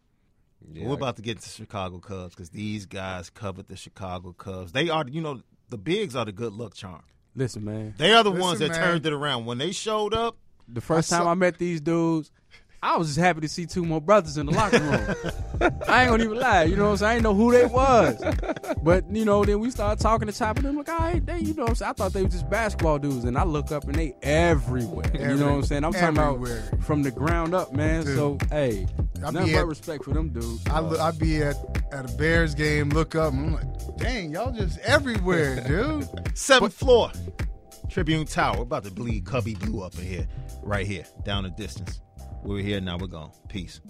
Yeah, We're about to get to Chicago Cubs because these guys covered the Chicago Cubs. They are, you know, the Bigs are the good luck charm. Listen, man. They are the Listen, ones that man. turned it around when they showed up. The first I time saw- I met these dudes, I was just happy to see two more brothers in the locker room. I ain't gonna even lie, you know what I'm saying? I didn't know who they was. But, you know, then we started talking to Chopper them like, all right, they, you know what I'm saying? I thought they were just basketball dudes. And I look up and they everywhere. you know what I'm saying? I'm talking Everywhere. about from the ground up, man. Dude. So, hey, I nothing be but at- respect for them dudes. I look, I be at at a Bears game, look up, and I'm like, dang, y'all just everywhere, [LAUGHS] dude. Seventh floor, Tribune Tower. We're about to bleed Cubby Blue up in here, right here, down the distance. We're here now. We're gone. Peace.